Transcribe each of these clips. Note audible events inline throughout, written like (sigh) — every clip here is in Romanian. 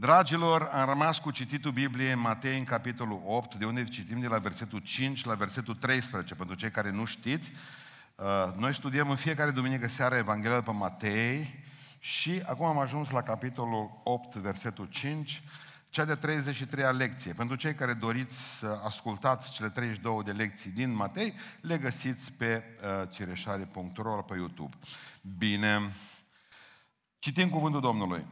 Dragilor, am rămas cu cititul Bibliei în Matei în capitolul 8, de unde citim de la versetul 5 la versetul 13. Pentru cei care nu știți, uh, noi studiem în fiecare duminică seara Evanghelia pe Matei și acum am ajuns la capitolul 8, versetul 5, cea de 33-a lecție. Pentru cei care doriți să ascultați cele 32 de lecții din Matei, le găsiți pe uh, cireșare.ro pe YouTube. Bine, citim cuvântul Domnului.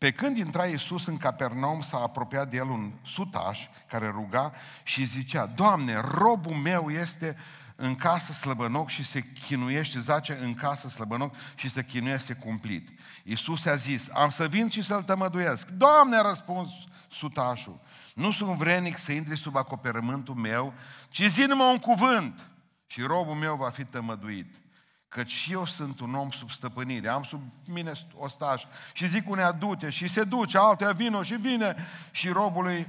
Pe când intra Iisus în Capernaum, s-a apropiat de el un sutaș care ruga și zicea, Doamne, robul meu este în casă slăbănoc și se chinuiește, zace în casă slăbănoc și se chinuiește cumplit. Iisus a zis, am să vin și să-l tămăduiesc. Doamne, a răspuns sutașul, nu sunt vrenic să intri sub acoperământul meu, ci zi numai un cuvânt și robul meu va fi tămăduit căci și eu sunt un om sub stăpânire, am sub mine ostaș și zic unea du și se duce, altea vino și vine și robului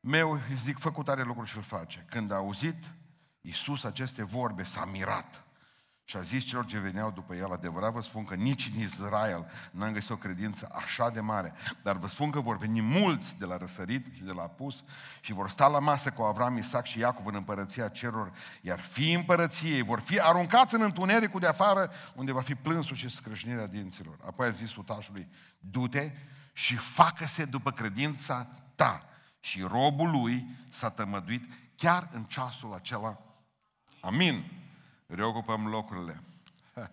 meu zic făcut are lucruri și îl face. Când a auzit Iisus aceste vorbe, s-a mirat. Și a zis celor ce veneau după el, adevărat vă spun că nici în Israel n-am găsit o credință așa de mare, dar vă spun că vor veni mulți de la răsărit și de la pus și vor sta la masă cu Avram, Isaac și Iacov în împărăția ceruri, iar fi împărăției vor fi aruncați în întunericul de afară, unde va fi plânsul și scrâșnirea dinților. Apoi a zis utașului, du-te și facă-se după credința ta. Și robul lui s-a tămăduit chiar în ceasul acela. Amin reocupăm locurile. (laughs)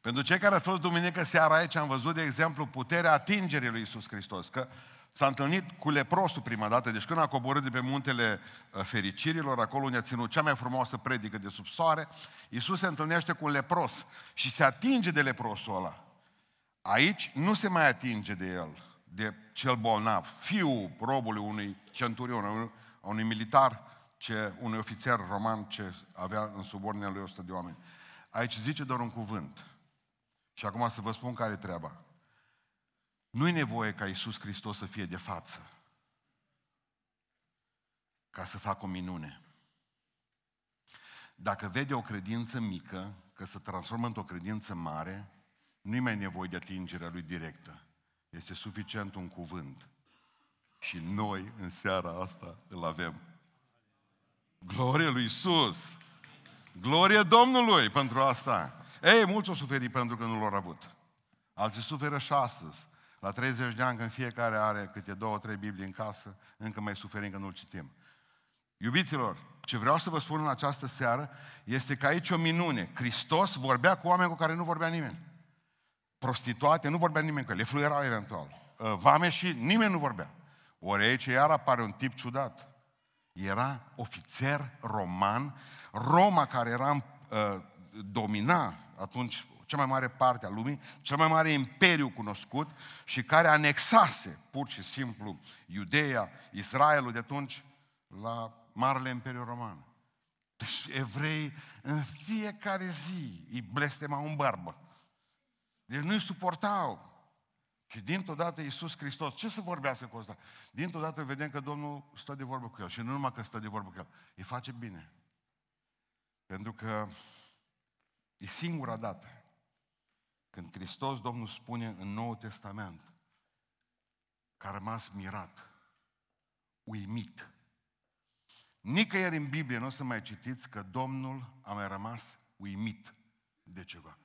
Pentru cei care au fost duminică seara aici, am văzut, de exemplu, puterea atingerii lui Isus Hristos. Că s-a întâlnit cu leprosul prima dată, deci când a coborât de pe muntele uh, fericirilor, acolo unde a ținut cea mai frumoasă predică de sub soare, Isus se întâlnește cu un lepros și se atinge de leprosul ăla. Aici nu se mai atinge de el, de cel bolnav, fiul robului unui centurion, unui militar ce unui ofițer roman ce avea în subordinea lui 100 de oameni. Aici zice doar un cuvânt. Și acum să vă spun care e treaba. Nu-i nevoie ca Iisus Hristos să fie de față ca să facă o minune. Dacă vede o credință mică, că se transformă într-o credință mare, nu-i mai nevoie de atingerea lui directă. Este suficient un cuvânt. Și noi, în seara asta, îl avem. Glorie lui Isus! Glorie Domnului pentru asta! Ei, mulți au suferit pentru că nu l-au avut. Alții suferă și astăzi. La 30 de ani, când fiecare are câte două, trei Biblii în casă, încă mai suferim că nu-l citim. Iubiților, ce vreau să vă spun în această seară este că aici o minune. Hristos vorbea cu oameni cu care nu vorbea nimeni. Prostituate, nu vorbea nimeni cu ele, le fluierau eventual. Vame și nimeni nu vorbea. Ori aici iar apare un tip ciudat era ofițer roman, Roma care era, uh, domina atunci cea mai mare parte a lumii, cel mai mare imperiu cunoscut și care anexase pur și simplu Iudeea, Israelul de atunci, la Marele Imperiu Roman. Deci evrei în fiecare zi îi blestemau în barbă. Deci nu-i suportau. Și dintr-o dată Iisus Hristos, ce să vorbească cu asta? Dintr-o dată vedem că Domnul stă de vorbă cu el. Și nu numai că stă de vorbă cu el, îi face bine. Pentru că e singura dată când Hristos Domnul spune în Noul Testament că a rămas mirat, uimit. Nicăieri în Biblie nu o să mai citiți că Domnul a mai rămas uimit de ceva.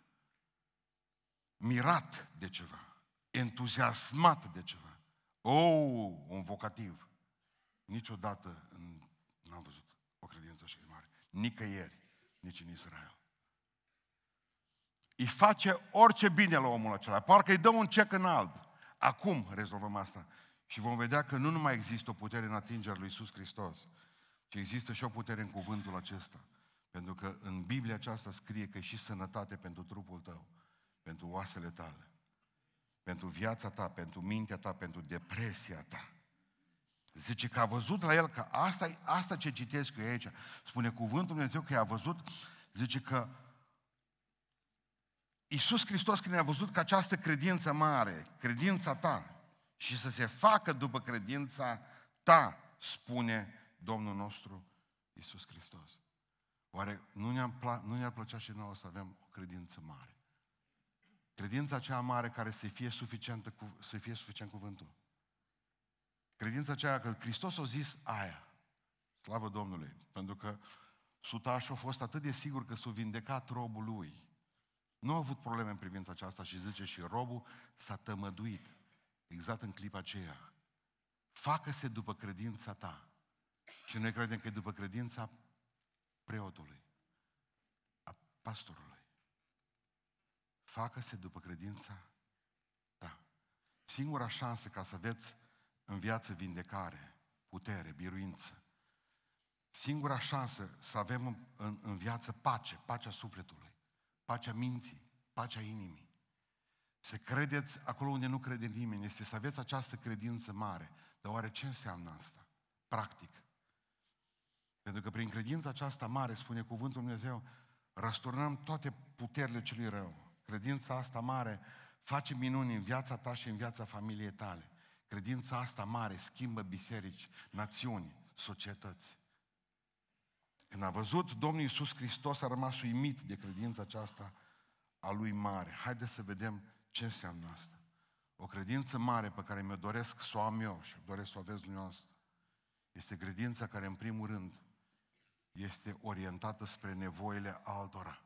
Mirat de ceva entuziasmat de ceva. Oh, un vocativ. Niciodată n-am văzut o credință așa de mare. Nicăieri, nici în Israel. Îi face orice bine la omul acela. Parcă îi dă un cec în alb. Acum rezolvăm asta. Și vom vedea că nu numai există o putere în atingerea lui Iisus Hristos, ci există și o putere în cuvântul acesta. Pentru că în Biblia aceasta scrie că e și sănătate pentru trupul tău, pentru oasele tale pentru viața ta, pentru mintea ta, pentru depresia ta. Zice că a văzut la el că asta, asta ce citesc eu aici, spune cuvântul Dumnezeu că a văzut, zice că Iisus Hristos când a văzut că această credință mare, credința ta, și să se facă după credința ta, spune Domnul nostru Iisus Hristos. Oare nu ne-ar, nu ne plăcea și nouă să avem o credință mare? Credința cea mare care să fie suficientă, cu, să fie suficient cuvântul. Credința aceea că Hristos a zis aia. Slavă Domnului. Pentru că sutașul a fost atât de sigur că s-a vindecat robul lui. Nu a avut probleme în privința aceasta și zice și robul s-a tămăduit. Exact în clipa aceea. Facă-se după credința ta. Și noi credem că e după credința preotului, a pastorului. Facă-se după credința ta. Singura șansă ca să aveți în viață vindecare, putere, biruință. Singura șansă să avem în, în, în viață pace, pacea sufletului, pacea minții, pacea inimii. Să credeți acolo unde nu crede nimeni, este să aveți această credință mare. Dar oare ce înseamnă asta? Practic. Pentru că prin credința aceasta mare, spune cuvântul Dumnezeu, răsturnăm toate puterile celui rău. Credința asta mare face minuni în viața ta și în viața familiei tale. Credința asta mare schimbă biserici, națiuni, societăți. Când a văzut Domnul Iisus Hristos, a rămas uimit de credința aceasta a lui mare. Haideți să vedem ce înseamnă asta. O credință mare pe care mi-o doresc să o am eu și doresc să o aveți dumneavoastră, este credința care, în primul rând, este orientată spre nevoile altora.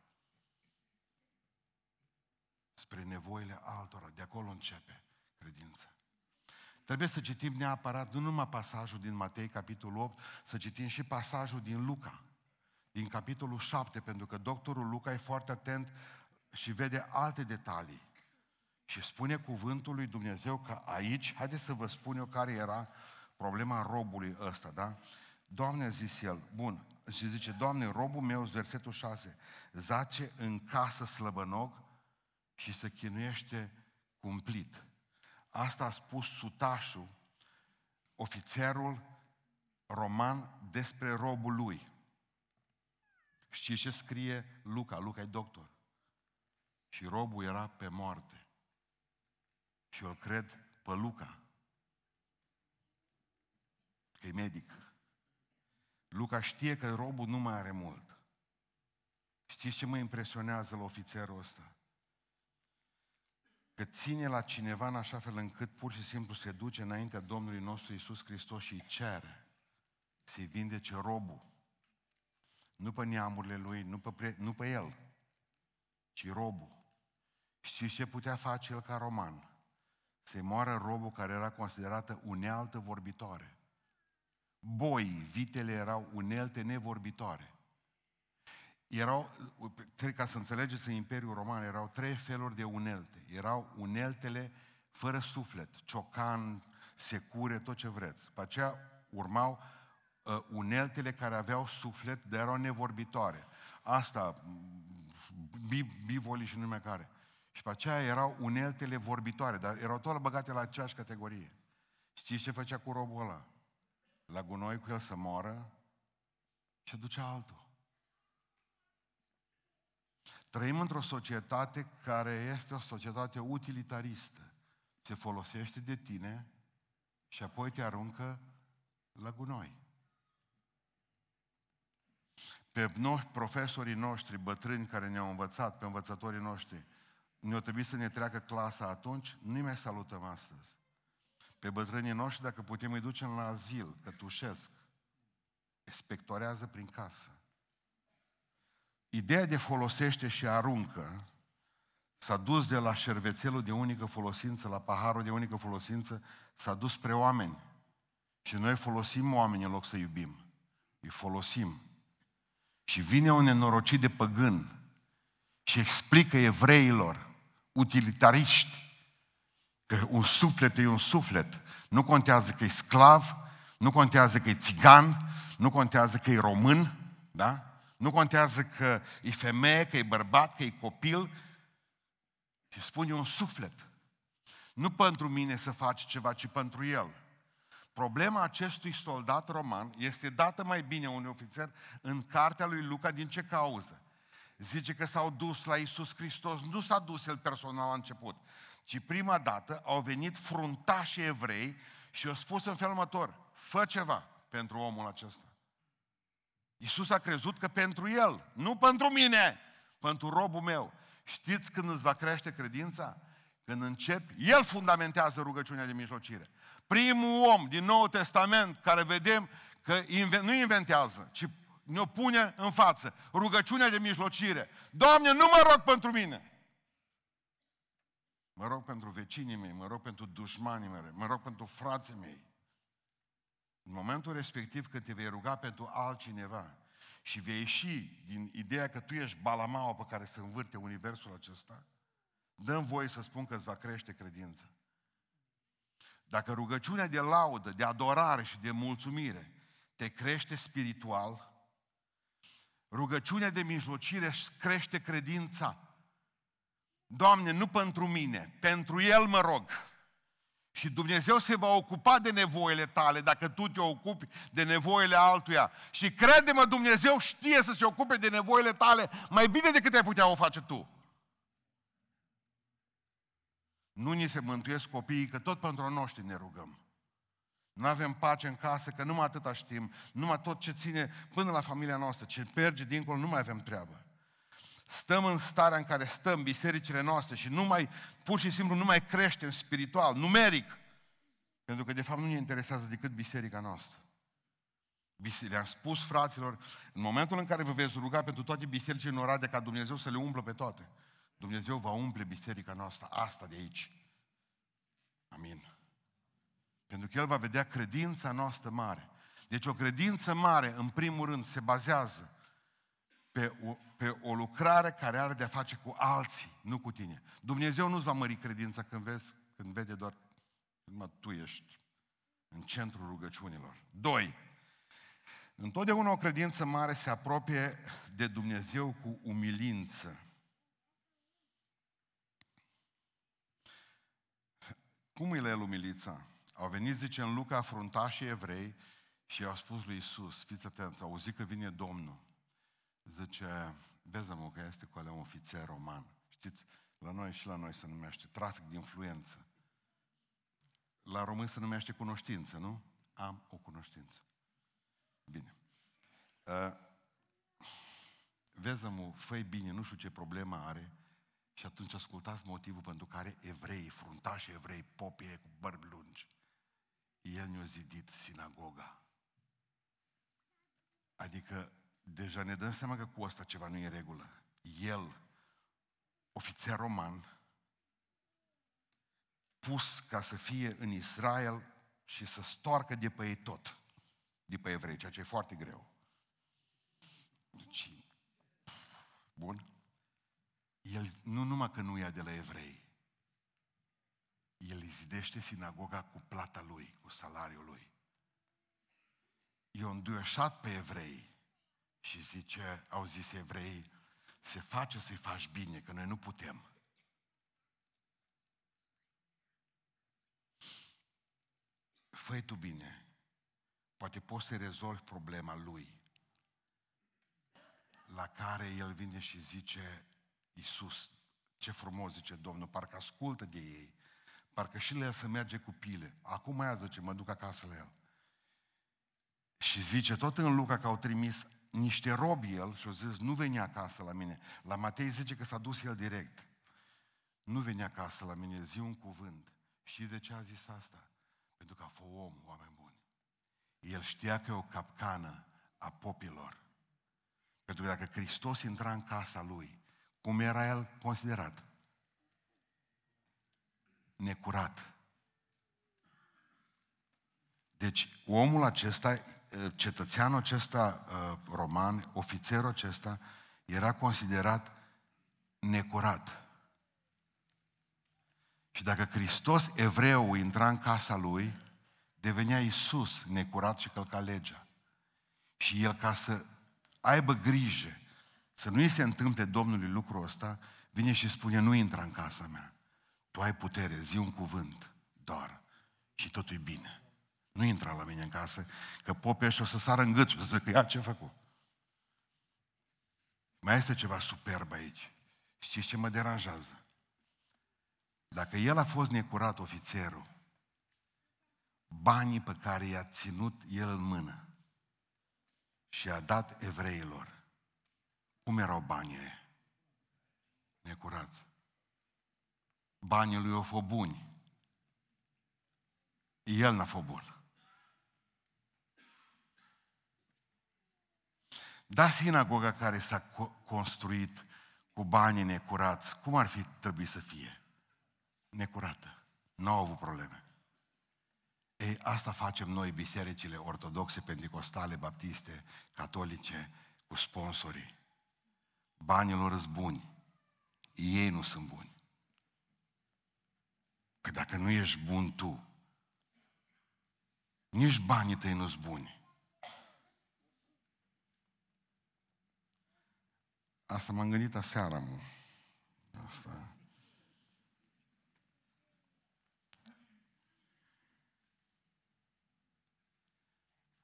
Spre nevoile altora. De acolo începe credința. Trebuie să citim neapărat nu numai pasajul din Matei, capitolul 8, să citim și pasajul din Luca, din capitolul 7, pentru că doctorul Luca e foarte atent și vede alte detalii. Și spune cuvântul lui Dumnezeu că aici, haideți să vă spun eu care era problema robului ăsta, da? Doamne, a zis el, bun, și zice, Doamne, robul meu, versetul 6, zace în casă slăbănog și se chinuiește cumplit. Asta a spus sutașul, ofițerul roman despre robul lui. Știți ce scrie Luca? Luca e doctor. Și robul era pe moarte. Și eu îl cred pe Luca. Că e medic. Luca știe că robul nu mai are mult. Știți ce mă impresionează la ofițerul ăsta? Că ține la cineva în așa fel încât pur și simplu se duce înaintea Domnului nostru Isus Hristos și îi cere să-i vindece robul. Nu pe neamurile lui, nu pe, nu pe el, ci robul. Știți ce putea face el ca roman? Să-i moară robul care era considerată unealtă vorbitoare. Boi, vitele erau unelte nevorbitoare. Erau, ca să înțelegeți, în Imperiul Roman erau trei feluri de unelte. Erau uneltele fără suflet, ciocan, secure, tot ce vreți. După aceea urmau uh, uneltele care aveau suflet, dar erau nevorbitoare. Asta, bivoli și nume care. Și pe aceea erau uneltele vorbitoare, dar erau toate băgate la aceeași categorie. Știți ce făcea cu robul ăla? La gunoi cu el să moară și ducea altul. Trăim într-o societate care este o societate utilitaristă. Se folosește de tine și apoi te aruncă la gunoi. Pe noi, profesorii noștri, bătrâni care ne-au învățat, pe învățătorii noștri, ne-au trebuit să ne treacă clasa atunci, nu mai salutăm astăzi. Pe bătrânii noștri, dacă putem, îi ducem la azil, că tușesc. Spectorează prin casă. Ideea de folosește și aruncă s-a dus de la șervețelul de unică folosință, la paharul de unică folosință, s-a dus spre oameni. Și noi folosim oameni în loc să iubim. Îi folosim. Și vine un nenorocit de păgân și explică evreilor, utilitariști, că un suflet e un suflet. Nu contează că e sclav, nu contează că e țigan, nu contează că e român, da? Nu contează că e femeie, că e bărbat, că e copil. Și spune un suflet. Nu pentru mine să faci ceva, ci pentru el. Problema acestui soldat roman este dată mai bine unui ofițer în cartea lui Luca din ce cauză? Zice că s-au dus la Isus Hristos, nu s-a dus el personal la început, ci prima dată au venit fruntașii evrei și au spus în felul următor, fă ceva pentru omul acesta. Iisus a crezut că pentru el, nu pentru mine, pentru robul meu. Știți când îți va crește credința? Când începi, El fundamentează rugăciunea de mijlocire. Primul om din Noul Testament care vedem că nu inventează, ci ne-o pune în față. Rugăciunea de mijlocire. Doamne, nu mă rog pentru mine. Mă rog pentru vecinii mei, mă rog pentru dușmanii mei, mă rog pentru frații mei. În momentul respectiv când te vei ruga pentru altcineva și vei ieși din ideea că tu ești balamaua pe care se învârte universul acesta, dăm voie să spun că îți va crește credința. Dacă rugăciunea de laudă, de adorare și de mulțumire te crește spiritual, rugăciunea de mijlocire crește credința. Doamne, nu pentru mine, pentru El mă rog. Și Dumnezeu se va ocupa de nevoile tale dacă tu te ocupi de nevoile altuia. Și crede-mă, Dumnezeu știe să se ocupe de nevoile tale mai bine decât ai putea o face tu. Nu ni se mântuiesc copiii, că tot pentru noștri ne rugăm. Nu avem pace în casă, că numai atâta știm, numai tot ce ține până la familia noastră, ce merge dincolo, nu mai avem treabă. Stăm în starea în care stăm bisericile noastre și nu mai, pur și simplu, nu mai creștem spiritual, numeric. Pentru că, de fapt, nu ne interesează decât biserica noastră. Le-am spus fraților, în momentul în care vă veți ruga pentru toate bisericile în Oradea ca Dumnezeu să le umplă pe toate, Dumnezeu va umple biserica noastră, asta de aici. Amin. Pentru că El va vedea credința noastră mare. Deci o credință mare, în primul rând, se bazează pe o, pe o lucrare care are de-a face cu alții, nu cu tine. Dumnezeu nu-ți va mări credința când, vezi, când vede doar mă, tu ești în centrul rugăciunilor. Doi, întotdeauna o credință mare se apropie de Dumnezeu cu umilință. Cum îi el umilița? Au venit, zice, în Luca fruntașii evrei și i-au spus lui Isus, fiți atenți, au auzit că vine Domnul. Zice, vezi mă că este cu un ofițer roman. Știți, la noi și la noi se numește trafic de influență. La român se numește cunoștință, nu? Am o cunoștință. Bine. Uh, vezi mă, fă bine, nu știu ce problemă are, și atunci ascultați motivul pentru care evrei, fruntași evrei, popii cu bărbi lungi, el ne-a zidit sinagoga. Adică deja ne dăm seama că cu asta ceva nu e în regulă. El, ofițer roman, pus ca să fie în Israel și să stoarcă de pe ei tot, de pe evrei, ceea ce e foarte greu. Deci, bun, el nu numai că nu ia de la evrei, el îi zidește sinagoga cu plata lui, cu salariul lui. I-a înduioșat pe evrei și zice, au zis evrei, se face să-i faci bine, că noi nu putem. fă tu bine. Poate poți să rezolvi problema lui. La care el vine și zice, Iisus, ce frumos, zice Domnul, parcă ascultă de ei, parcă și la el să merge cu pile. Acum mai zice, mă duc acasă la el. Și zice, tot în Luca că au trimis niște robi el și au zis, nu veni acasă la mine. La Matei zice că s-a dus el direct. Nu veni acasă la mine, zi un cuvânt. Și de ce a zis asta? Pentru că a fost om, oameni buni. El știa că e o capcană a popilor. Pentru că dacă Hristos intra în casa lui, cum era el considerat? Necurat. Deci omul acesta, cetățeanul acesta roman, ofițerul acesta, era considerat necurat. Și dacă Hristos, evreu, intra în casa lui, devenea Iisus necurat și călca legea. Și el, ca să aibă grijă să nu-i se întâmple Domnului lucrul ăsta, vine și spune, nu intra în casa mea. Tu ai putere, zi un cuvânt, doar. Și totul e bine. Nu intra la mine în casă, că popii ăștia o să sară în gât și o să zică, ia ce făcut? Mai este ceva superb aici. Știți ce mă deranjează? Dacă el a fost necurat ofițerul, banii pe care i-a ținut el în mână și a dat evreilor, cum erau banii necurați. Banii lui au fost buni. El n-a fost bun. Da, sinagoga care s-a construit cu banii necurați, cum ar fi trebuit să fie? Necurată. Nu au avut probleme. Ei, asta facem noi, bisericile ortodoxe, pentecostale, baptiste, catolice, cu sponsorii. Banii lor sunt buni. Ei nu sunt buni. Că dacă nu ești bun tu, nici banii tăi nu sunt buni. Asta m-am gândit aseară, mă. Asta.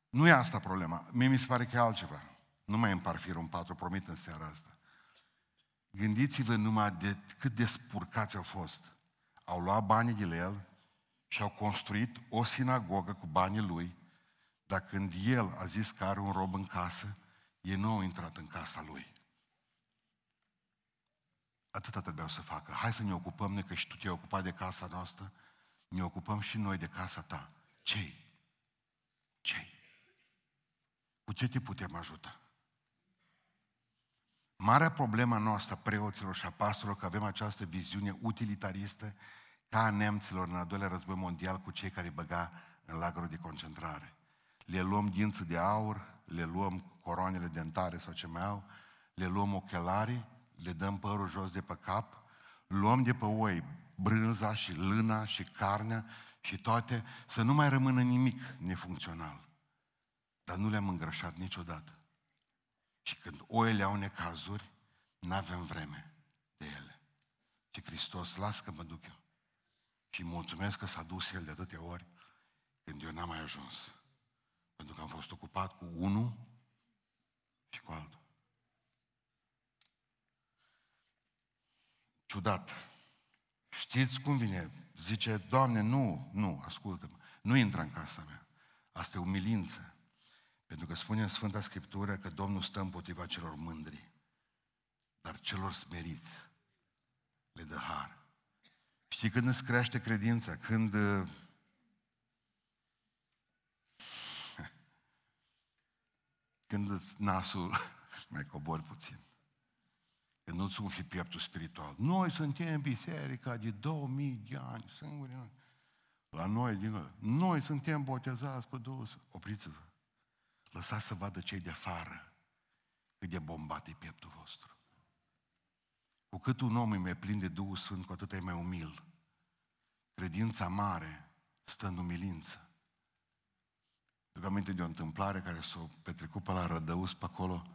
Nu e asta problema. Mie mi se pare că e altceva. Nu mai împar firul în patru, promit în seara asta. Gândiți-vă numai de cât de spurcați au fost. Au luat banii de el și au construit o sinagogă cu banii lui, dar când el a zis că are un rob în casă, ei nu au intrat în casa lui. Atâta trebuiau să facă. Hai să ne ocupăm noi, că și tu te-ai ocupat de casa noastră, ne ocupăm și noi de casa ta. Cei? Cei? Cu ce te putem ajuta? Marea problema noastră, preoților și a pastorilor, că avem această viziune utilitaristă ca a nemților în al doilea război mondial cu cei care băga în lagărul de concentrare. Le luăm dință de aur, le luăm coroanele dentare sau ce mai au, le luăm ochelarii, le dăm părul jos de pe cap, luăm de pe oi brânza și lâna și carnea și toate, să nu mai rămână nimic nefuncțional. Dar nu le-am îngrășat niciodată. Și când oile au necazuri, nu avem vreme de ele. Și Hristos, las că mă duc eu. Și mulțumesc că s-a dus El de atâtea ori când eu n-am mai ajuns. Pentru că am fost ocupat cu unul și cu altul. Ciudat. Știți cum vine? Zice, Doamne, nu, nu, ascultă-mă, nu intră în casa mea. Asta e umilință. Pentru că spune în Sfânta Scriptură că Domnul stă împotriva celor mândri, dar celor smeriți le dă har. Știi când îți crește credința? Când (laughs) când nasul (laughs) mai cobori puțin. Când nu-ți umfli pieptul spiritual. Noi suntem biserica de 2000 de ani, singuri. La noi, din noi. Noi suntem botezați cu Duhul Opriți-vă. Lăsați să vadă cei de afară cât de bombat e pieptul vostru. Cu cât un om e mai plin de Duhul Sfânt, cu atât e mai umil. Credința mare stă în umilință. Duc aminte de o întâmplare care s-a petrecut pe la Rădăus, pe acolo.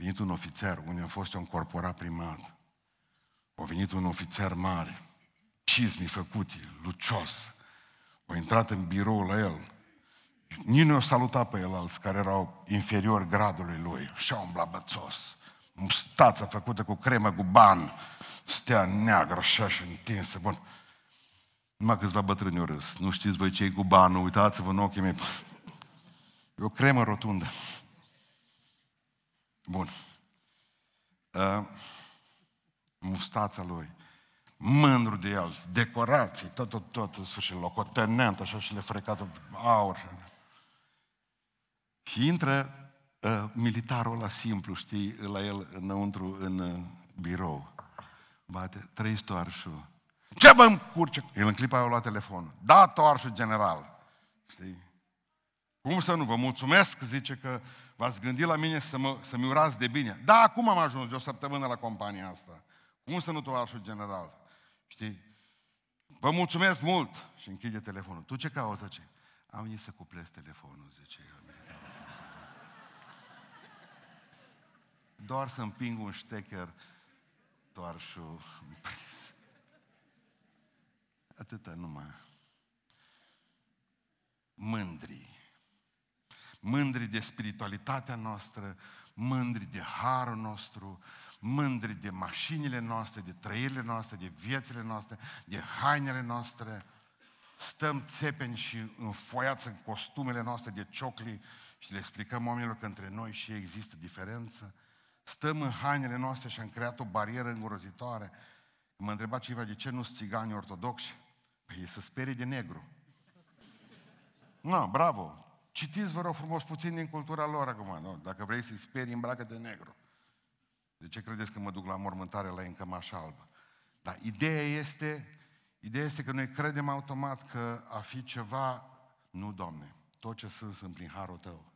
A venit un ofițer, unde a fost un corporat primat. A venit un ofițer mare, cizmi făcuti, lucios. A intrat în birou la el, nici nu o salutat pe el alți care erau inferior gradului lui. Și a umblat bățos. Mustața făcută cu cremă cu ban. Stea neagră așa și întinsă. Bun. Numai câțiva bătrâni o râs. Nu știți voi cei cu banul, uitați-vă în ochii mei. E o cremă rotundă. Bun. Uh, mustața lui. Mândru de el, decorații, tot, tot, tot, în sfârșit, locotenent, așa și le frecat aur. Și intră uh, militarul la simplu, știi, la el înăuntru în uh, birou. Bate, trei stoarșul. Ce bă încurce? El în clipa a luat telefonul. Da, toarșul general. Știi? Cum să nu? Vă mulțumesc, zice că v-ați gândit la mine să mă, să-mi urați de bine. Da, acum am ajuns de o săptămână la compania asta. Cum să nu, toarșul general? Știi? Vă mulțumesc mult! Și închide telefonul. Tu ce cauți, ce? Am venit să cuplez telefonul, zice el. doar să împing un ștecher toarșul împrins. Atâta numai. Mândri. Mândri de spiritualitatea noastră, mândri de harul nostru, mândri de mașinile noastre, de trăirile noastre, de viețile noastre, de hainele noastre. Stăm țepeni și înfoiați în costumele noastre de ciocli și le explicăm oamenilor că între noi și ei există diferență Stăm în hainele noastre și am creat o barieră îngrozitoare. Mă întreba cineva de ce nu sunt țigani ortodoxi. Păi e să sperie de negru. Nu, bravo. Citiți, vă rog frumos, puțin din cultura lor acum. Nu? Dacă vrei să-i sperii, îmbracă de negru. De ce credeți că mă duc la mormântare la în așa albă? Dar ideea este, ideea este că noi credem automat că a fi ceva, nu, Doamne, tot ce sunt, sunt prin harul Tău.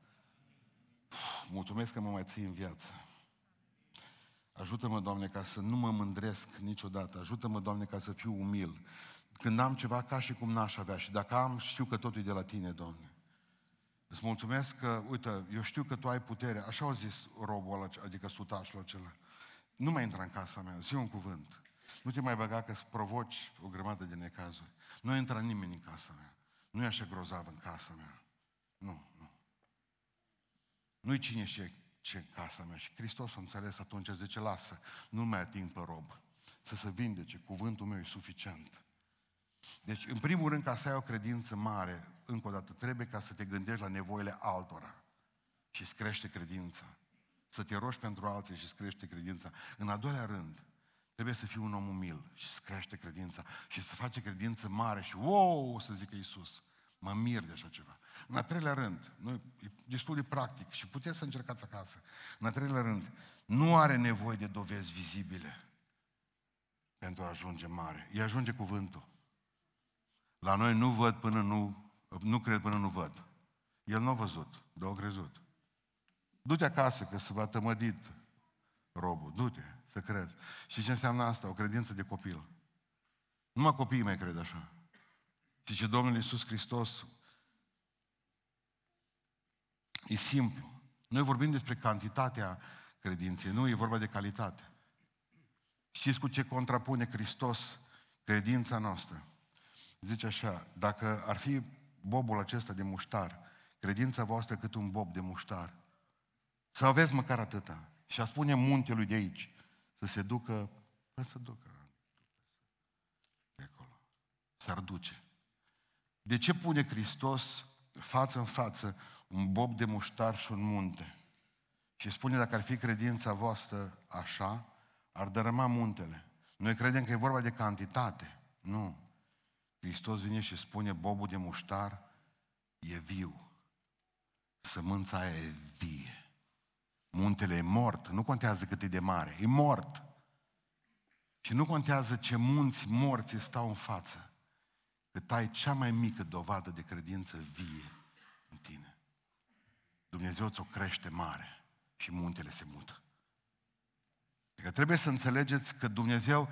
Uf, mulțumesc că mă mai ții în viață. Ajută-mă, Doamne, ca să nu mă mândresc niciodată. Ajută-mă, Doamne, ca să fiu umil. Când am ceva ca și cum n-aș avea și dacă am, știu că totul e de la Tine, Doamne. Îți mulțumesc că, uite, eu știu că Tu ai putere. Așa au zis robul ăla, adică sutașul acela. Nu mai intra în casa mea, zi un cuvânt. Nu te mai băga că provoci o grămadă de necazuri. Nu intră nimeni în casa mea. Nu e așa grozav în casa mea. Nu, nu. Nu-i cine știe ce în casa mea. Și Hristos a înțeles atunci, zice, lasă, nu mai ating pe rob. Să se vindece, cuvântul meu e suficient. Deci, în primul rând, ca să ai o credință mare, încă o dată, trebuie ca să te gândești la nevoile altora și îți crește credința. Să te rogi pentru alții și îți crește credința. În al doilea rând, trebuie să fii un om umil și îți crește credința și să face credință mare și wow, să zică Iisus. Mă mir de așa ceva. În al treilea rând, nu, e destul de practic și puteți să încercați acasă. În al treilea rând, nu are nevoie de dovezi vizibile pentru a ajunge mare. Îi ajunge cuvântul. La noi nu văd până nu, nu cred până nu văd. El nu a văzut, dar a crezut. Du-te acasă, că se va tămădit robul. Du-te, să crezi. Și ce înseamnă asta? O credință de copil. Numai copiii mai cred așa. Și ce Domnul Iisus Hristos e simplu. Noi vorbim despre cantitatea credinței, nu e vorba de calitate. Știți cu ce contrapune Hristos credința noastră? Zice așa, dacă ar fi bobul acesta de muștar, credința voastră cât un bob de muștar, să aveți măcar atâta. Și a spune muntelui de aici să se ducă, păi să ducă de acolo. S-ar duce. De ce pune Hristos față în față un bob de muștar și un munte? Și spune, dacă ar fi credința voastră așa, ar dărâma muntele. Noi credem că e vorba de cantitate. Nu. Hristos vine și spune, bobul de muștar e viu. Sămânța aia e vie. Muntele e mort. Nu contează cât e de mare. E mort. Și nu contează ce munți morți stau în față. Cât ai cea mai mică dovadă de credință vie în tine. Dumnezeu ți-o crește mare și muntele se mută. Adică trebuie să înțelegeți că Dumnezeu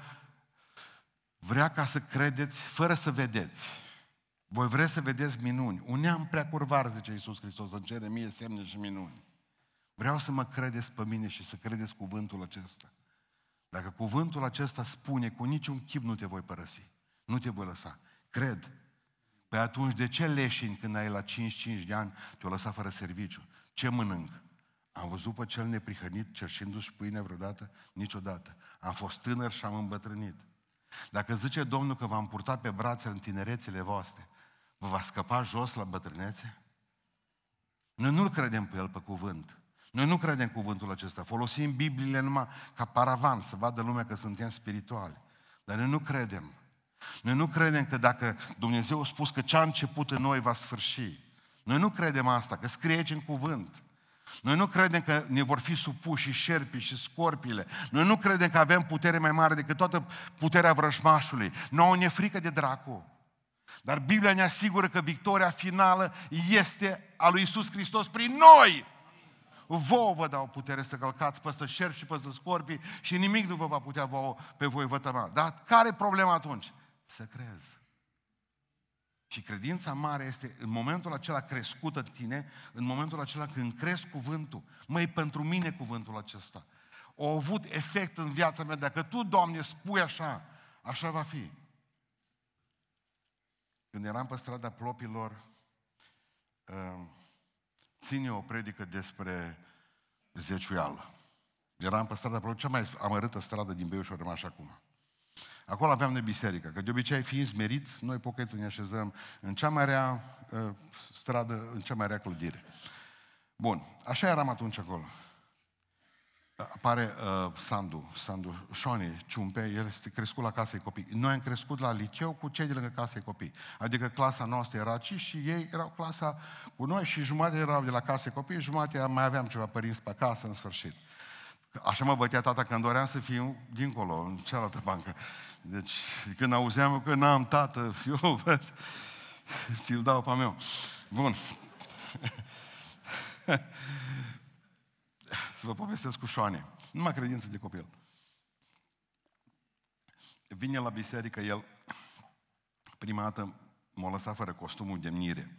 vrea ca să credeți fără să vedeți. Voi vreți să vedeți minuni. Un neam prea curvar, zice Iisus Hristos, îmi cere mie semne și minuni. Vreau să mă credeți pe mine și să credeți cuvântul acesta. Dacă cuvântul acesta spune, cu niciun chip nu te voi părăsi, nu te voi lăsa, cred. Pe atunci, de ce leșini când ai la 5-5 de ani te-o lăsat fără serviciu? Ce mănânc? Am văzut pe cel neprihănit cerșindu-și pâine vreodată? Niciodată. Am fost tânăr și am îmbătrânit. Dacă zice Domnul că v-am purtat pe brațe în tinerețele voastre, vă va scăpa jos la bătrânețe? Noi nu-L credem pe El pe cuvânt. Noi nu credem cuvântul acesta. Folosim Bibliile numai ca paravan, să vadă lumea că suntem spirituali. Dar noi nu credem. Noi nu credem că dacă Dumnezeu a spus că ce a început în noi va sfârși. Noi nu credem asta, că scrie aici în cuvânt. Noi nu credem că ne vor fi supuși și șerpii și scorpile. Noi nu credem că avem putere mai mare decât toată puterea vrăjmașului. Nouă ne frică de dracu. Dar Biblia ne asigură că victoria finală este a lui Isus Hristos prin noi. Vouă vă dau putere să călcați peste șerpi și peste scorpii și nimic nu vă va putea vouă pe voi vătăma. Dar care e problema atunci? Să crezi. Și credința mare este în momentul acela crescută în tine, în momentul acela când crezi cuvântul. Măi, pentru mine cuvântul acesta. O avut efect în viața mea. Dacă tu, Doamne, spui așa, așa va fi. Când eram pe strada plopilor, uh, ține o predică despre zeciuială. Eram pe strada plopilor, cea mai amărâtă stradă din Beiuș, o rămas acum. Acolo aveam de biserică, că de obicei fiind smeriți, noi pocheți ne așezăm în cea mai rea uh, stradă, în cea mai rea clădire. Bun, așa eram atunci acolo. apare uh, Sandu, Sandu Șoni Ciumpe, el este crescut la casei copii. Noi am crescut la liceu cu cei de lângă casei copii. Adică clasa noastră era aici și ei erau clasa cu noi și jumătate erau de la casei copii, jumătate mai aveam ceva părinți pe acasă în sfârșit. Așa mă bătea tata când doream să fiu dincolo, în cealaltă bancă. Deci, când auzeam că n-am tată, eu văd, ți-l dau pe meu. Bun. să vă povestesc cu Șoane. Numai credință de copil. Vine la biserică, el prima dată m-a lăsat fără costumul de mire.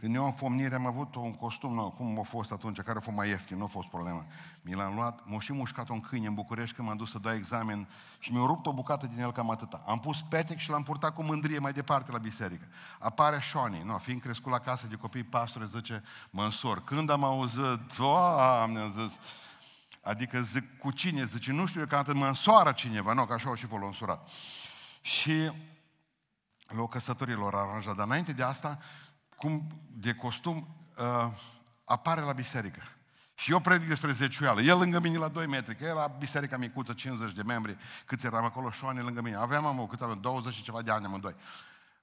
Când eu am fomnire am avut un costum, nu, cum a fost atunci, care a fost mai ieftin, nu a fost problemă. Mi l-am luat, m-a și mușcat un câine în București când m-am dus să dau examen și mi-a rupt o bucată din el cam atâta. Am pus petec și l-am purtat cu mândrie mai departe la biserică. Apare Șoni, nu, fiind crescut la casă de copii pastore, zice, mă însor. Când am auzit, Doamne, am zis, adică zic, cu cine? Zice, nu știu, eu că mă însoară cineva, nu, că așa o și v însurat. Și la o căsătorilor aranjat, dar înainte de asta, cum de costum uh, apare la biserică. Și eu predic despre zeciuială. El lângă mine la 2 metri, că era biserica micuță, 50 de membri, câți eram acolo, șoane lângă mine. Aveam, am cât aveam, 20 și ceva de ani amândoi.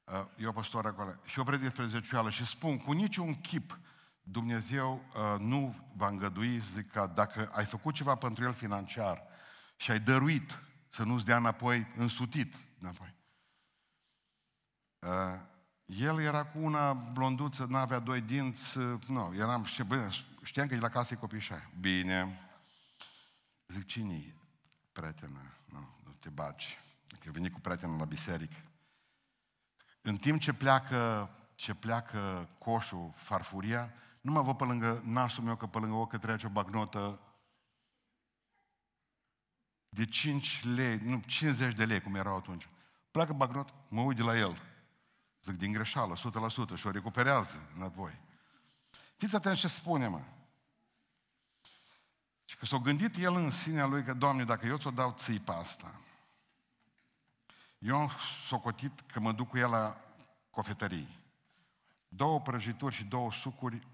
Uh, eu păstor acolo. Și eu predic despre zeciuială și spun, cu niciun chip, Dumnezeu uh, nu va îngădui, zic că dacă ai făcut ceva pentru El financiar și ai dăruit, să nu-ți dea înapoi, însutit înapoi. Uh, el era cu una blonduță, nu avea doi dinți, nu, eram, știam că e la casă e copișa. Bine. Zic, cine prietena? Nu, nu te bagi. Că veni cu prietena la biserică. În timp ce pleacă, ce pleacă coșul, farfuria, nu mă văd pe lângă nasul meu, că pe lângă ochi trece o bagnotă de 5 lei, nu, 50 de lei, cum erau atunci. Pleacă bagnot, mă uit de la el. Zic, din greșeală, 100% și o recuperează înapoi. Fiți atenți ce spune, mă. Și că s-a gândit el în sinea lui că, Doamne, dacă eu ți-o dau țipa asta, eu am socotit că mă duc cu el la cofetărie. Două prăjituri și două sucuri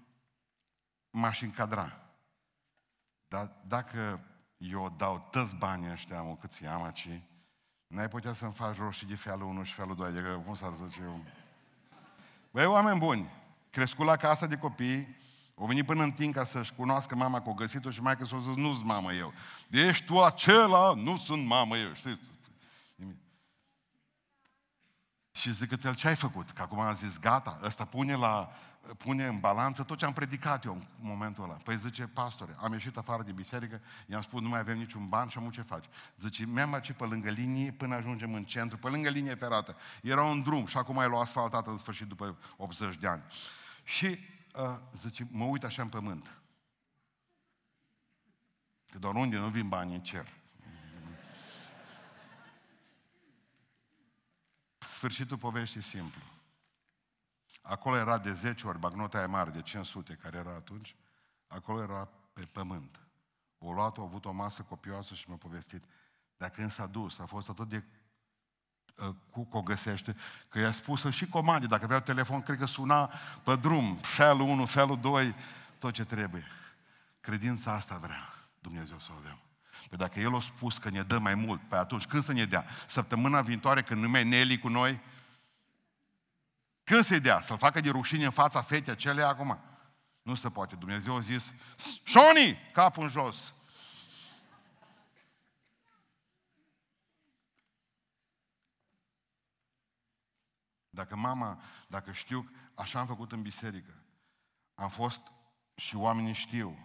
m-aș încadra. Dar dacă eu dau toți banii ăștia, mă, câți am aici, n-ai putea să-mi faci roșii de felul 1 și felul 2, adică, cum s-ar zice, eu, Băi, oameni buni, crescut la casa de copii, au venit până în timp ca să-și cunoască mama că o găsit-o și mai că s-o zis, nu-s mamă eu. Ești tu acela, nu sunt mamă eu, știți? Și zic că el ce ai făcut? Că acum am zis, gata, ăsta pune, la, pune în balanță tot ce am predicat eu în momentul ăla. Păi zice, pastore, am ieșit afară de biserică, i-am spus, nu mai avem niciun ban și am ce faci? Zice, mi-am aici pe lângă linie până ajungem în centru, pe lângă linie ferată. Era un drum și acum e l-au asfaltat în sfârșit după 80 de ani. Și uh, zice, mă uit așa în pământ. Că doar unde nu vin bani în cer. Sfârșitul poveștii simplu. Acolo era de 10 ori bagnota aia mare, de 500, care era atunci. Acolo era pe pământ. O luat, a avut o masă copioasă și mi-a povestit. Dar când s-a dus, a fost atât de uh, cu o găsește, că i-a spus și comande, dacă avea telefon, cred că suna pe drum, felul 1, felul 2, tot ce trebuie. Credința asta vrea Dumnezeu să o avem. Păi dacă El a spus că ne dă mai mult, pe atunci când să ne dea? Săptămâna viitoare când nu mai Nelly cu noi? Când să-i dea? Să-l facă de rușine în fața fetei acelea acum? Nu se poate. Dumnezeu a zis, Șoni, capul în jos. Dacă mama, dacă știu, așa am făcut în biserică. Am fost și oamenii știu.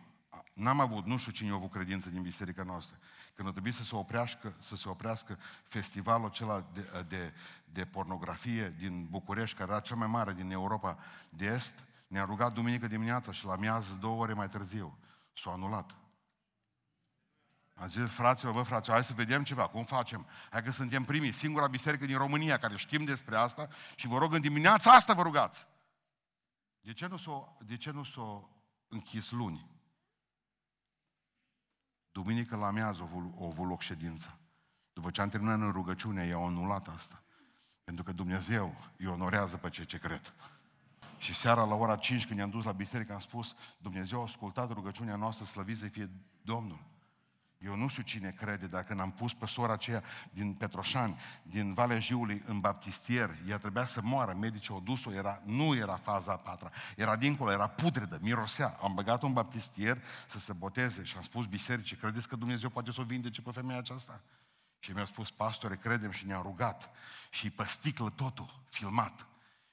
N-am avut, nu știu cine a avut credință din biserica noastră. Când a trebuit să se oprească, să se oprească festivalul acela de, de, de pornografie din București, care era cel mai mare din Europa de Est, ne-a rugat duminică dimineața și la miază două ore mai târziu. S-a anulat. A zis, fraților, bă, fraților, hai să vedem ceva, cum facem? Hai că suntem primii, singura biserică din România care știm despre asta și vă rog în dimineața asta vă rugați. De ce nu s-o, de ce nu s-o închis luni? Duminică la amiază a avut loc ședința. După ce am terminat în rugăciune, i-au anulat asta. Pentru că Dumnezeu îi onorează pe cei ce cred. Și seara la ora 5 când ne-am dus la biserică am spus Dumnezeu a ascultat rugăciunea noastră, slăvit să fie Domnul. Eu nu știu cine crede, dacă n-am pus pe sora aceea din Petroșani, din Valea Jiului, în baptistier, ea trebuia să moară, medicii au dus-o, era, nu era faza a patra, era dincolo, era putredă, mirosea. Am băgat-o în baptistier să se boteze și am spus bisericii, credeți că Dumnezeu poate să o vindece pe femeia aceasta? Și mi-a spus, pastore, credem și ne-a rugat. Și pe sticlă totul, filmat.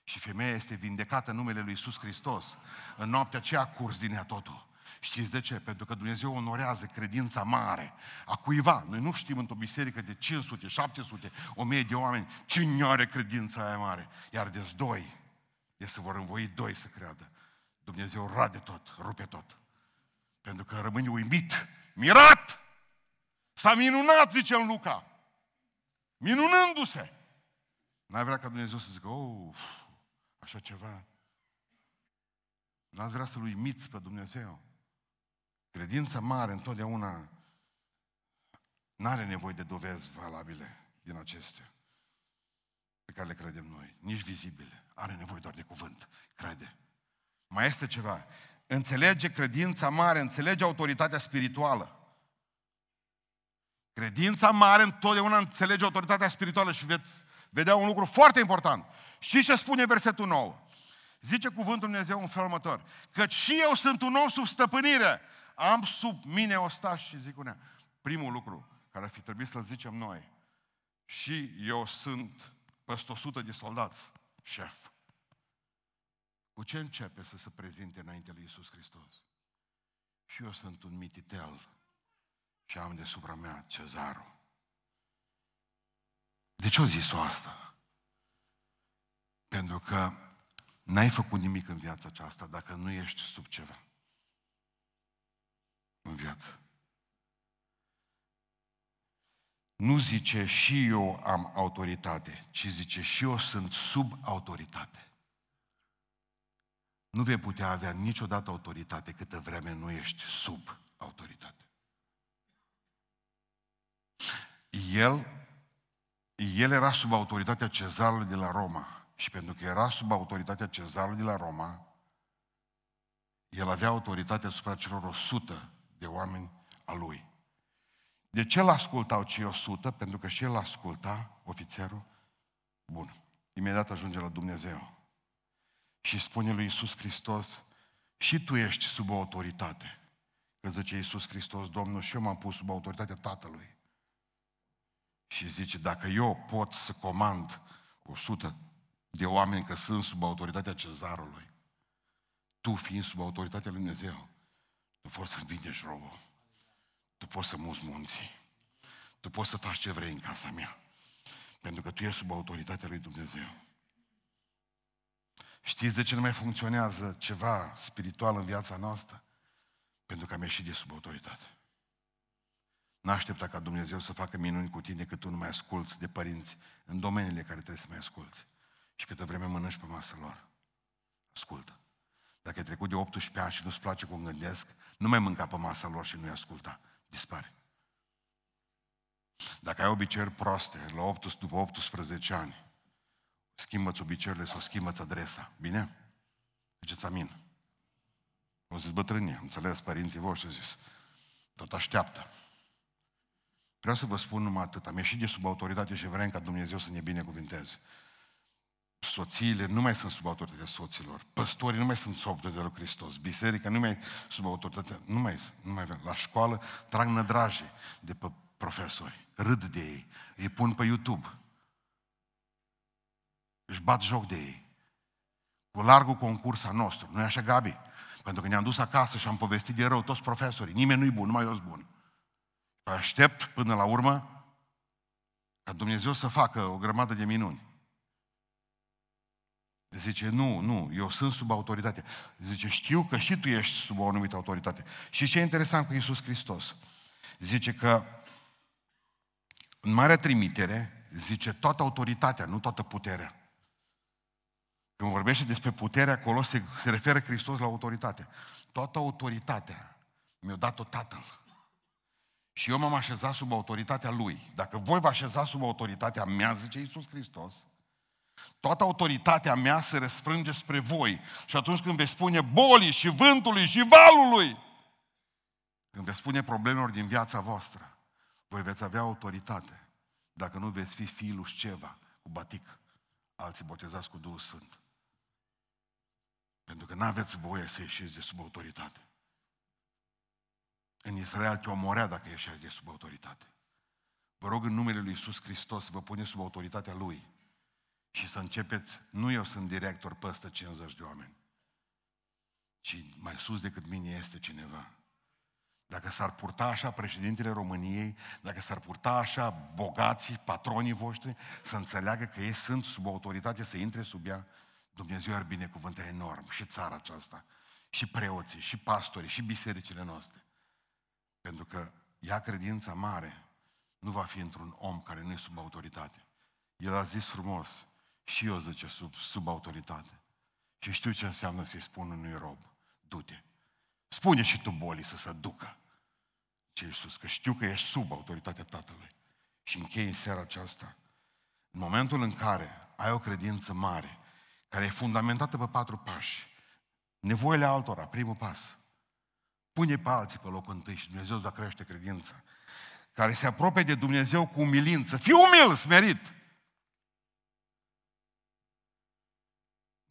Și femeia este vindecată în numele Lui Iisus Hristos. În noaptea aceea a curs din ea totul. Știți de ce? Pentru că Dumnezeu onorează credința mare a cuiva. Noi nu știm într-o biserică de 500, 700, 1000 de oameni cine are credința aia mare. Iar de doi, e să vor învoi doi să creadă. Dumnezeu rade tot, rupe tot. Pentru că rămâne uimit, mirat! S-a minunat, zice în Luca. Minunându-se. N-ai vrea ca Dumnezeu să zică, oh, așa ceva. N-ați vrea să-L uimiți pe Dumnezeu. Credința mare întotdeauna nu are nevoie de dovezi valabile din acestea pe care le credem noi, nici vizibile. Are nevoie doar de cuvânt. Crede. Mai este ceva. Înțelege credința mare, înțelege autoritatea spirituală. Credința mare întotdeauna înțelege autoritatea spirituală și veți vedea un lucru foarte important. Știți ce spune versetul 9? Zice cuvântul Dumnezeu în felul următor. Că și eu sunt un om sub stăpânire. Am sub mine ostași și zic unea. Primul lucru care ar fi trebuit să-l zicem noi. Și eu sunt peste 100 de soldați, șef. Cu ce începe să se prezinte înainte lui Iisus Hristos? Și eu sunt un mititel și am deasupra mea cezarul. De ce o zis-o asta? Pentru că n-ai făcut nimic în viața aceasta dacă nu ești sub ceva. În viață. Nu zice și eu am autoritate, ci zice și eu sunt sub autoritate. Nu vei putea avea niciodată autoritate câtă vreme nu ești sub autoritate. El, el era sub autoritatea cezarului de la Roma. Și pentru că era sub autoritatea cezarului de la Roma, el avea autoritatea asupra celor 100 de oameni a lui. De ce l-ascultau cei 100? Pentru că și el asculta, ofițerul, bun. Imediat ajunge la Dumnezeu. Și spune lui Iisus Hristos, și tu ești sub autoritate. Că zice Iisus Hristos, Domnul, și eu m-am pus sub autoritatea Tatălui. Și zice, dacă eu pot să comand o sută de oameni că sunt sub autoritatea cezarului, tu fiind sub autoritatea lui Dumnezeu, tu poți să vindești robul. Tu poți să muți munții. Tu poți să faci ce vrei în casa mea. Pentru că tu ești sub autoritatea lui Dumnezeu. Știți de ce nu mai funcționează ceva spiritual în viața noastră? Pentru că am ieșit de sub autoritate. N-aștepta ca Dumnezeu să facă minuni cu tine că tu nu mai asculți de părinți în domeniile care trebuie să mai asculți. Și câtă vreme mănânci pe masă lor. Ascultă. Dacă ai trecut de 18 ani și nu-ți place cum gândesc, nu mai mânca pe masa lor și nu-i asculta. Dispare. Dacă ai obiceiuri proaste, la 8, după 18 ani, schimbă-ți obiceiurile sau schimbă-ți adresa. Bine? Ziceți amin. O zis bătrânii, înțeles, părinții voștri, zis, tot așteaptă. Vreau să vă spun numai atât. Am ieșit de sub autoritate și vrem ca Dumnezeu să ne binecuvinteze. Soțiile nu mai sunt sub autoritatea soților. Păstorii nu mai sunt sub autoritatea lui Hristos. Biserica nu mai sub autoritatea... Nu mai, nu mai avem. La școală trag nădraje de pe profesori. Râd de ei. Îi pun pe YouTube. Își bat joc de ei. Cu largul concurs a nostru. Nu e așa, Gabi? Pentru că ne-am dus acasă și am povestit de rău toți profesorii. Nimeni nu-i bun, numai eu sunt bun. Aștept până la urmă ca Dumnezeu să facă o grămadă de minuni. Zice, nu, nu, eu sunt sub autoritate. Zice, știu că și tu ești sub o anumită autoritate. Și ce e interesant cu Iisus Hristos? Zice că în Marea Trimitere, zice, toată autoritatea, nu toată puterea. Când vorbește despre putere, acolo se, se referă Hristos la autoritate. Toată autoritatea mi-a dat-o Tatăl. Și eu m-am așezat sub autoritatea Lui. Dacă voi vă așezați sub autoritatea mea, zice Iisus Hristos, Toată autoritatea mea se răsfrânge spre voi. Și atunci când veți spune bolii și vântului și valului, când veți spune problemelor din viața voastră, voi veți avea autoritate dacă nu veți fi fiul ceva cu batic, alții botezați cu Duhul Sfânt. Pentru că nu aveți voie să ieșiți de sub autoritate. În Israel te omorea dacă ieșeai de sub autoritate. Vă rog în numele Lui Iisus Hristos să vă puneți sub autoritatea Lui și să începeți, nu eu sunt director peste 50 de oameni, ci mai sus decât mine este cineva. Dacă s-ar purta așa președintele României, dacă s-ar purta așa bogații, patronii voștri, să înțeleagă că ei sunt sub autoritate, să intre sub ea, Dumnezeu ar binecuvânta enorm și țara aceasta, și preoții, și pastorii, și bisericile noastre. Pentru că ea credința mare nu va fi într-un om care nu e sub autoritate. El a zis frumos, și eu zice, sub, sub autoritate. Și știu ce înseamnă să-i spun unui rob, du-te. Spune și tu bolii să se ducă. Ce Iisus, că știu că ești sub autoritatea Tatălui. Și închei în seara aceasta. În momentul în care ai o credință mare, care e fundamentată pe patru pași, nevoile altora, primul pas, pune pe alții pe locul întâi și Dumnezeu îți va crește credința, care se apropie de Dumnezeu cu umilință. Fii umil, smerit!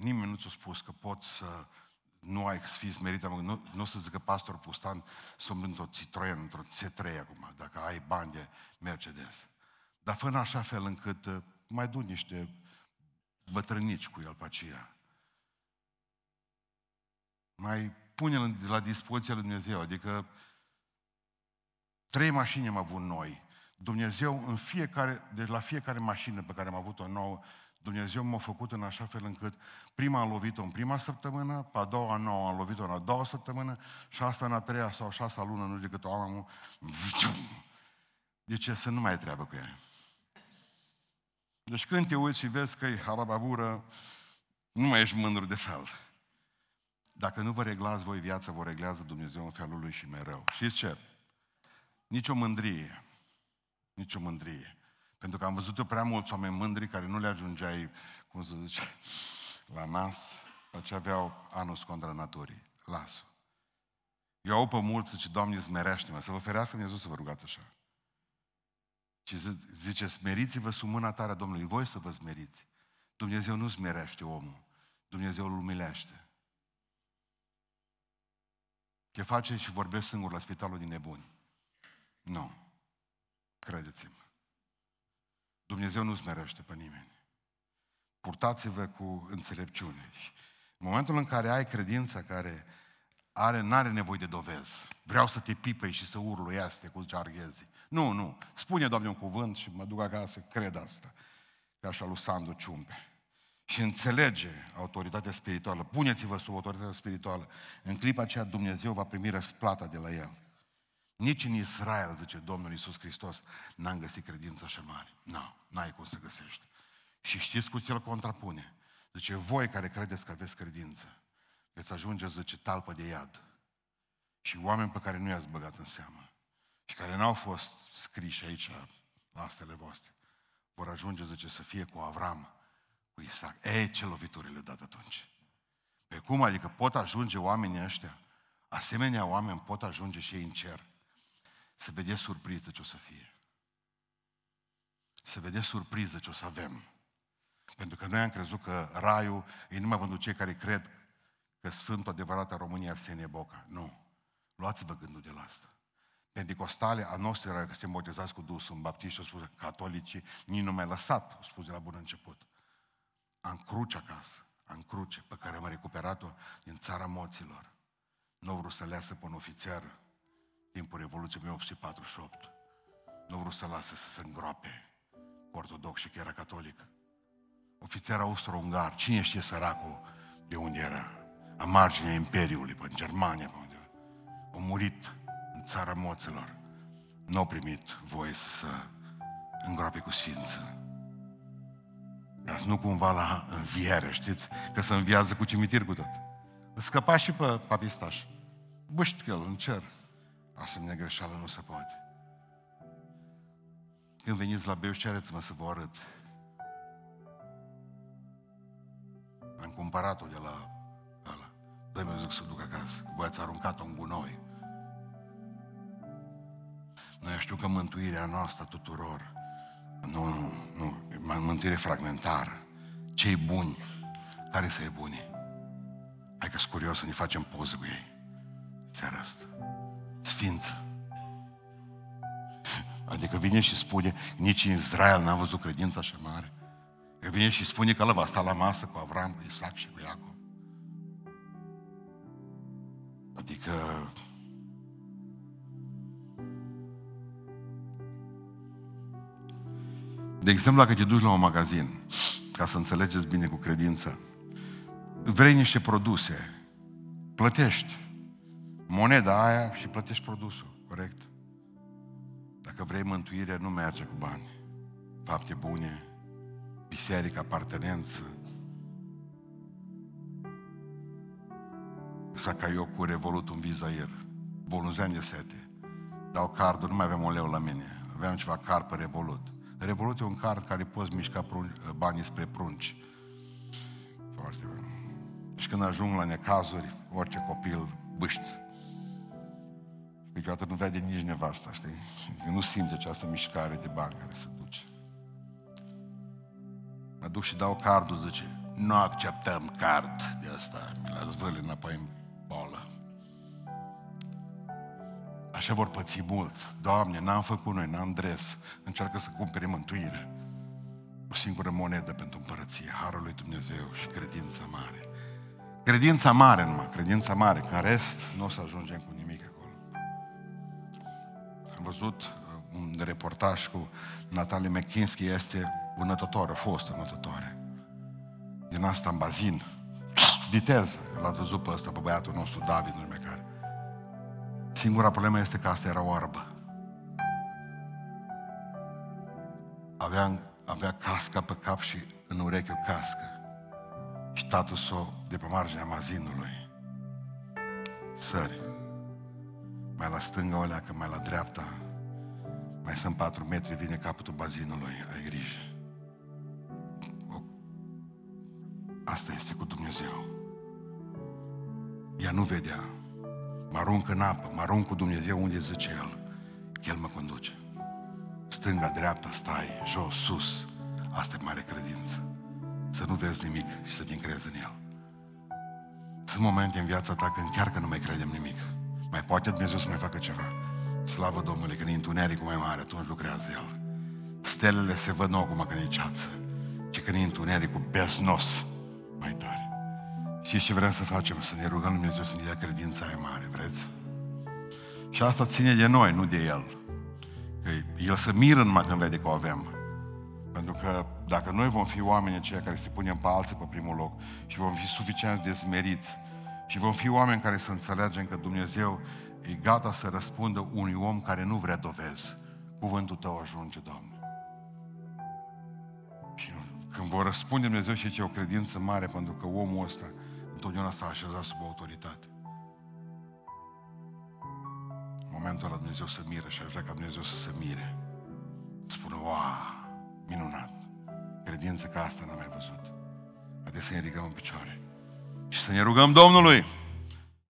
Nimeni nu ți-a spus că poți să nu ai să fii smerit, nu, nu să zică pastor Pustan să într-o Citroen, într-o C3 acum, dacă ai bani de Mercedes. Dar fă în așa fel încât uh, mai du niște bătrânici cu el pe aceea. Mai pune-l la dispoziția lui Dumnezeu, adică trei mașini am avut noi. Dumnezeu în fiecare, deci la fiecare mașină pe care am avut-o nouă, Dumnezeu m-a făcut în așa fel încât prima am lovit-o în prima săptămână, pe a doua nouă am lovit-o în a doua săptămână și asta în a treia sau a șasea lună, nu știu de cât o am, de ce să nu mai ai treabă cu ea. Deci când te uiți și vezi că e harababură, nu mai ești mândru de fel. Dacă nu vă reglați voi viața, vă reglează Dumnezeu în felul lui și mereu. Și ce? Nici o mândrie. Nici o mândrie. Pentru că am văzut eu prea mulți oameni mândri care nu le ajungeai, cum să zice, la nas, la ce aveau anus contra naturii. Las-o. Eu au pe mulți, zice, Doamne, zmerește-mă, să vă ferească Dumnezeu să vă rugați așa. Și zice, smeriți-vă sub mâna tare Domnului, voi să vă smeriți. Dumnezeu nu smerește omul, Dumnezeu îl umilește. Ce face și vorbesc singur la spitalul din nebuni. Nu. Credeți-mă. Dumnezeu nu smerește pe nimeni. Purtați-vă cu înțelepciune. Și în momentul în care ai credința care are, n-are nevoie de dovezi. Vreau să te pipăi și să urluiaste cu zice arghezii. Nu, nu. Spune, Doamne, un cuvânt și mă duc acasă, cred asta. Ca așa lui Sandu Ciumpe. Și înțelege autoritatea spirituală. Puneți-vă sub autoritatea spirituală. În clipa aceea Dumnezeu va primi răsplata de la El. Nici în Israel, zice Domnul Iisus Hristos, n-am găsit credință așa mare. Nu, no, n-ai cum să găsești. Și știți cu ce el contrapune? Zice, voi care credeți că aveți credință, veți ajunge, zice, talpă de iad. Și oameni pe care nu i-ați băgat în seamă și care n-au fost scriși aici la astele voastre, vor ajunge, zice, să fie cu Avram, cu Isaac. Ei, ce lovituri le-a dat atunci. Pe cum adică pot ajunge oamenii ăștia, asemenea oameni pot ajunge și ei în cer. Să vedeți surpriză ce o să fie. Să vedeți surpriză ce o să avem. Pentru că noi am crezut că raiul e numai pentru cei care cred că Sfântul adevărat a României Arsenie Boca. Nu. Luați-vă gândul de la asta. Pentecostale, a noastră era că suntem botezați cu Duhul Sfânt, baptiști, au spus, catolicii, nici nu mai lăsat, au spus de la bun început. Am cruce acasă, am cruce pe care am recuperat-o din țara moților. Nu vreau să leasă pe un ofițer timpul Revoluției 1848. Nu vreau să lasă să se îngroape cu ortodox și că era catolic. Ofițer austro-ungar, cine știe săracul de unde era? A marginea Imperiului, pe Germania, pe unde A murit în țara moților. Nu au primit voie să se îngroape cu sfință. Ca să nu cumva la înviere, știți? Că se înviază cu cimitir cu tot. Scăpa și pe papistaș. Buști el în cer. Asemenea greșeală nu se poate. Când veniți la Beuș, cereți-mă să vă arăt. Am cumpărat-o de la ăla. Dă-mi zic să duc acasă. Voi ați aruncat-o în gunoi. Noi știu că mântuirea noastră tuturor, nu, nu, nu, mântuire fragmentară. Cei buni, care să e buni? Hai că curios să ne facem poză cu ei. Seara asta. Sfință. Adică vine și spune, nici în Israel n-am văzut credința așa mare. Că vine și spune că el va sta la masă cu Avram, cu Isaac și cu Iacov. Adică De exemplu, dacă te duci la un magazin, ca să înțelegeți bine cu credința, vrei niște produse, plătești moneda aia și plătești produsul, corect? Dacă vrei mântuire, nu merge cu bani. Fapte bune, biserică, apartenență. Să ca eu cu Revolut un vizair, bolunzean de sete. Dau cardul, nu mai aveam un leu la mine. Aveam ceva card pe Revolut. Revolut e un card care poți mișca prun, banii spre prunci. Foarte bine. Și când ajung la necazuri, orice copil bâști. Și câteodată nu vede nici nevasta, știi? Că nu simte această mișcare de bani care se duce. Mă duc și dau cardul, zice, nu acceptăm card de asta. Mi-l zvârli înapoi în bolă. Așa vor păți mulți. Doamne, n-am făcut noi, n-am dres. Încearcă să cumpere mântuire. O singură monedă pentru împărăție, Harul lui Dumnezeu și credința mare. Credința mare numai, credința mare, că în rest nu o să ajungem cu nimic acolo. Am văzut uh, un reportaj cu Natalie McKinsky, este o nătătoare, fostă nătătoare. Din asta în bazin, viteză, l-a văzut pe ăsta, pe băiatul nostru, David, nu care. Singura problemă este că asta era oarbă. Avea, avea casca pe cap și în ureche o cască. Și tatăl s-o de pe marginea mazinului. Sări. Mai la stânga o leacă, mai la dreapta. Mai sunt patru metri, vine capătul bazinului. Ai grijă. O... Asta este cu Dumnezeu. Ea nu vedea. Mă arunc în apă, mă arunc cu Dumnezeu unde zice El. El mă conduce. Stânga, dreapta, stai, jos, sus. Asta e mare credință. Să nu vezi nimic și să te încrezi în El. Sunt momente în viața ta când chiar că nu mai credem nimic. Mai poate Dumnezeu să mai facă ceva. Slavă Domnului, când e întunericul mai mare, atunci lucrează El. Stelele se văd nu acum când e ceață, ci când e întunericul besnos mai tare. Și ce vrem să facem? Să ne rugăm Dumnezeu să ne dea credința aia mare, vreți? Și asta ține de noi, nu de El. Că El să miră numai când vede că o avem. Pentru că dacă noi vom fi oameni aceia care se punem pe alții pe primul loc și vom fi suficient de smeriți și vom fi oameni care să înțelegem că Dumnezeu e gata să răspundă unui om care nu vrea dovezi. Cuvântul Tău ajunge, Doamne. Și când vor răspunde Dumnezeu și ce o credință mare, pentru că omul ăsta întotdeauna s-a așezat sub autoritate. În momentul ăla Dumnezeu să miră și aș vrea ca Dumnezeu să se mire. Spune, wow, minunat. Credință ca asta n-am mai văzut. Haideți să ne ridicăm în picioare. Și să ne rugăm Domnului